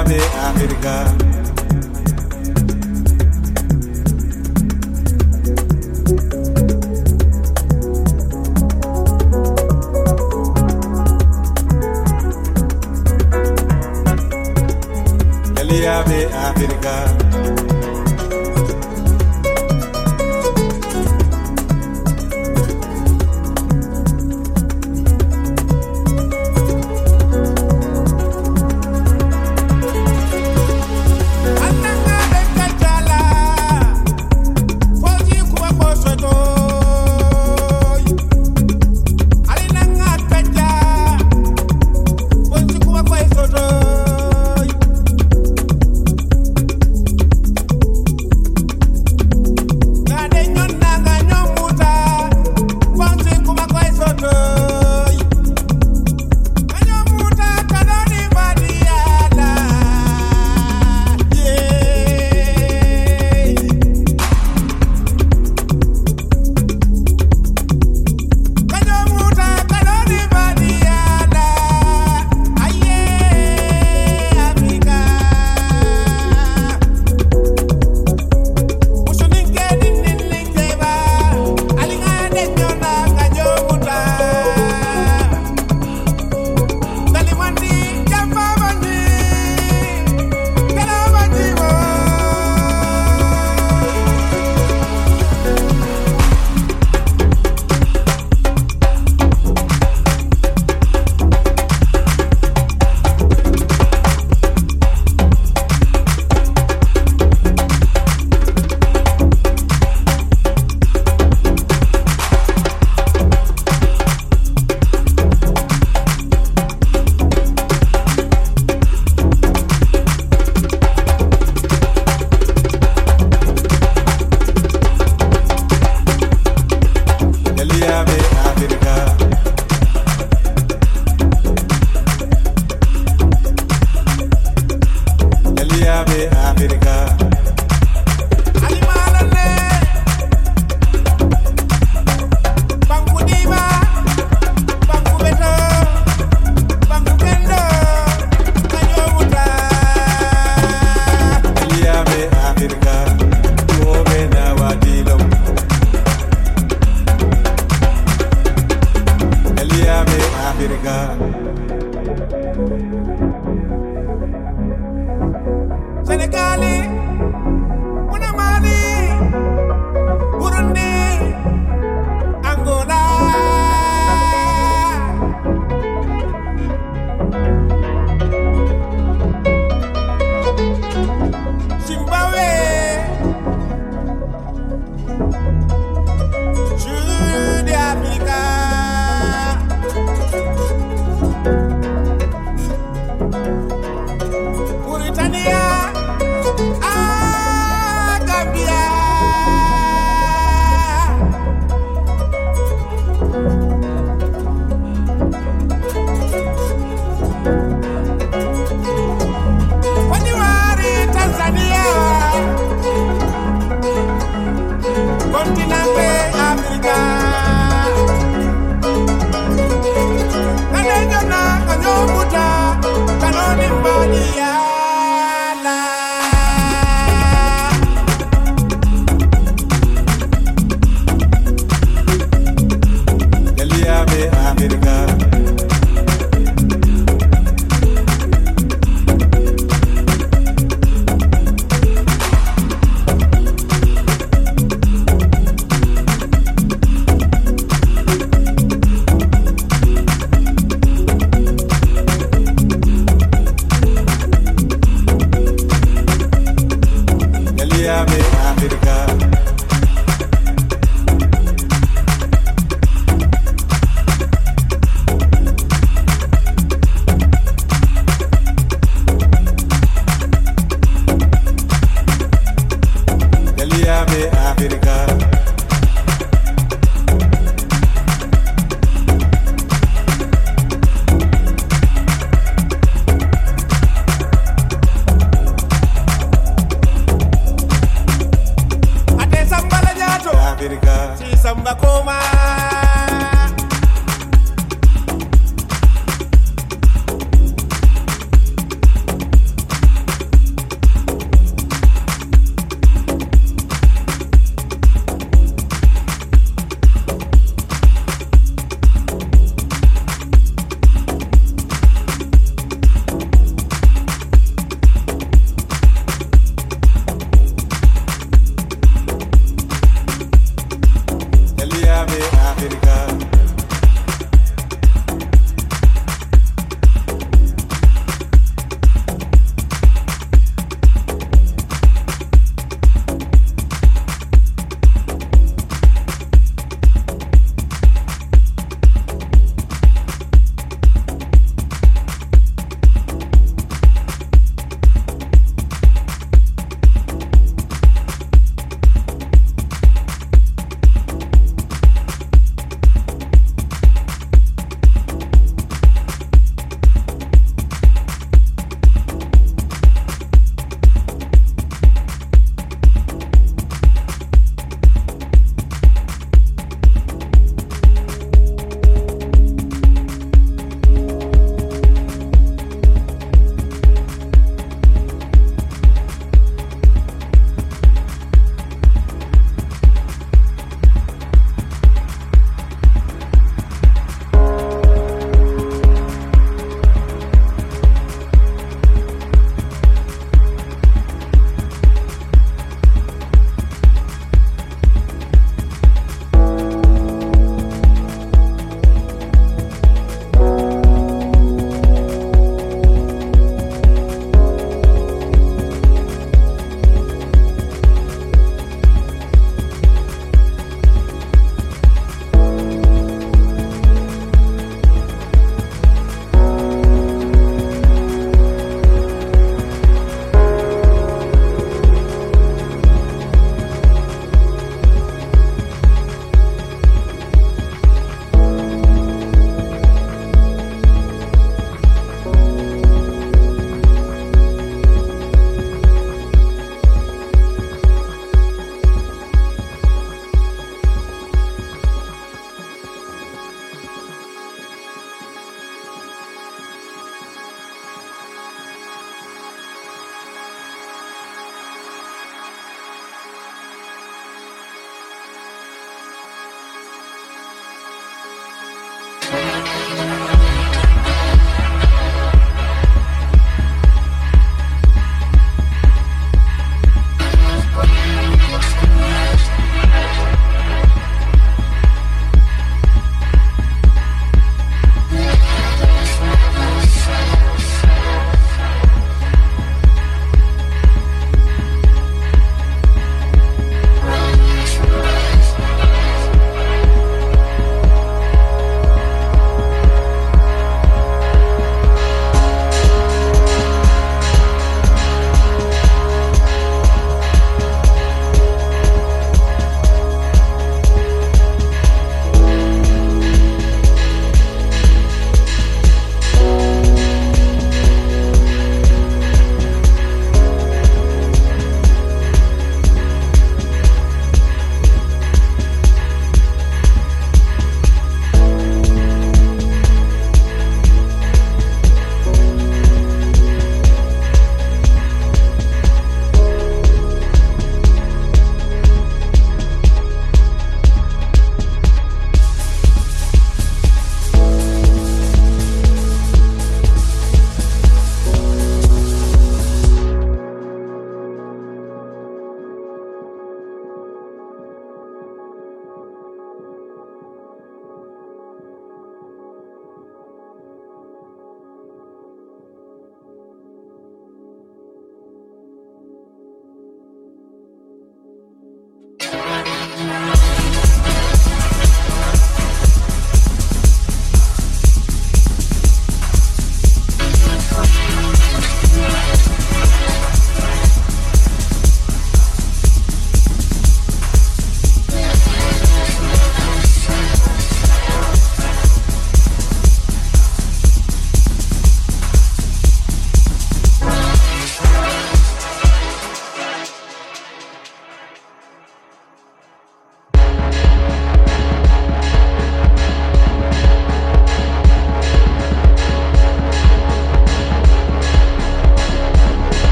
Eliabe Africa. Eliabe Africa.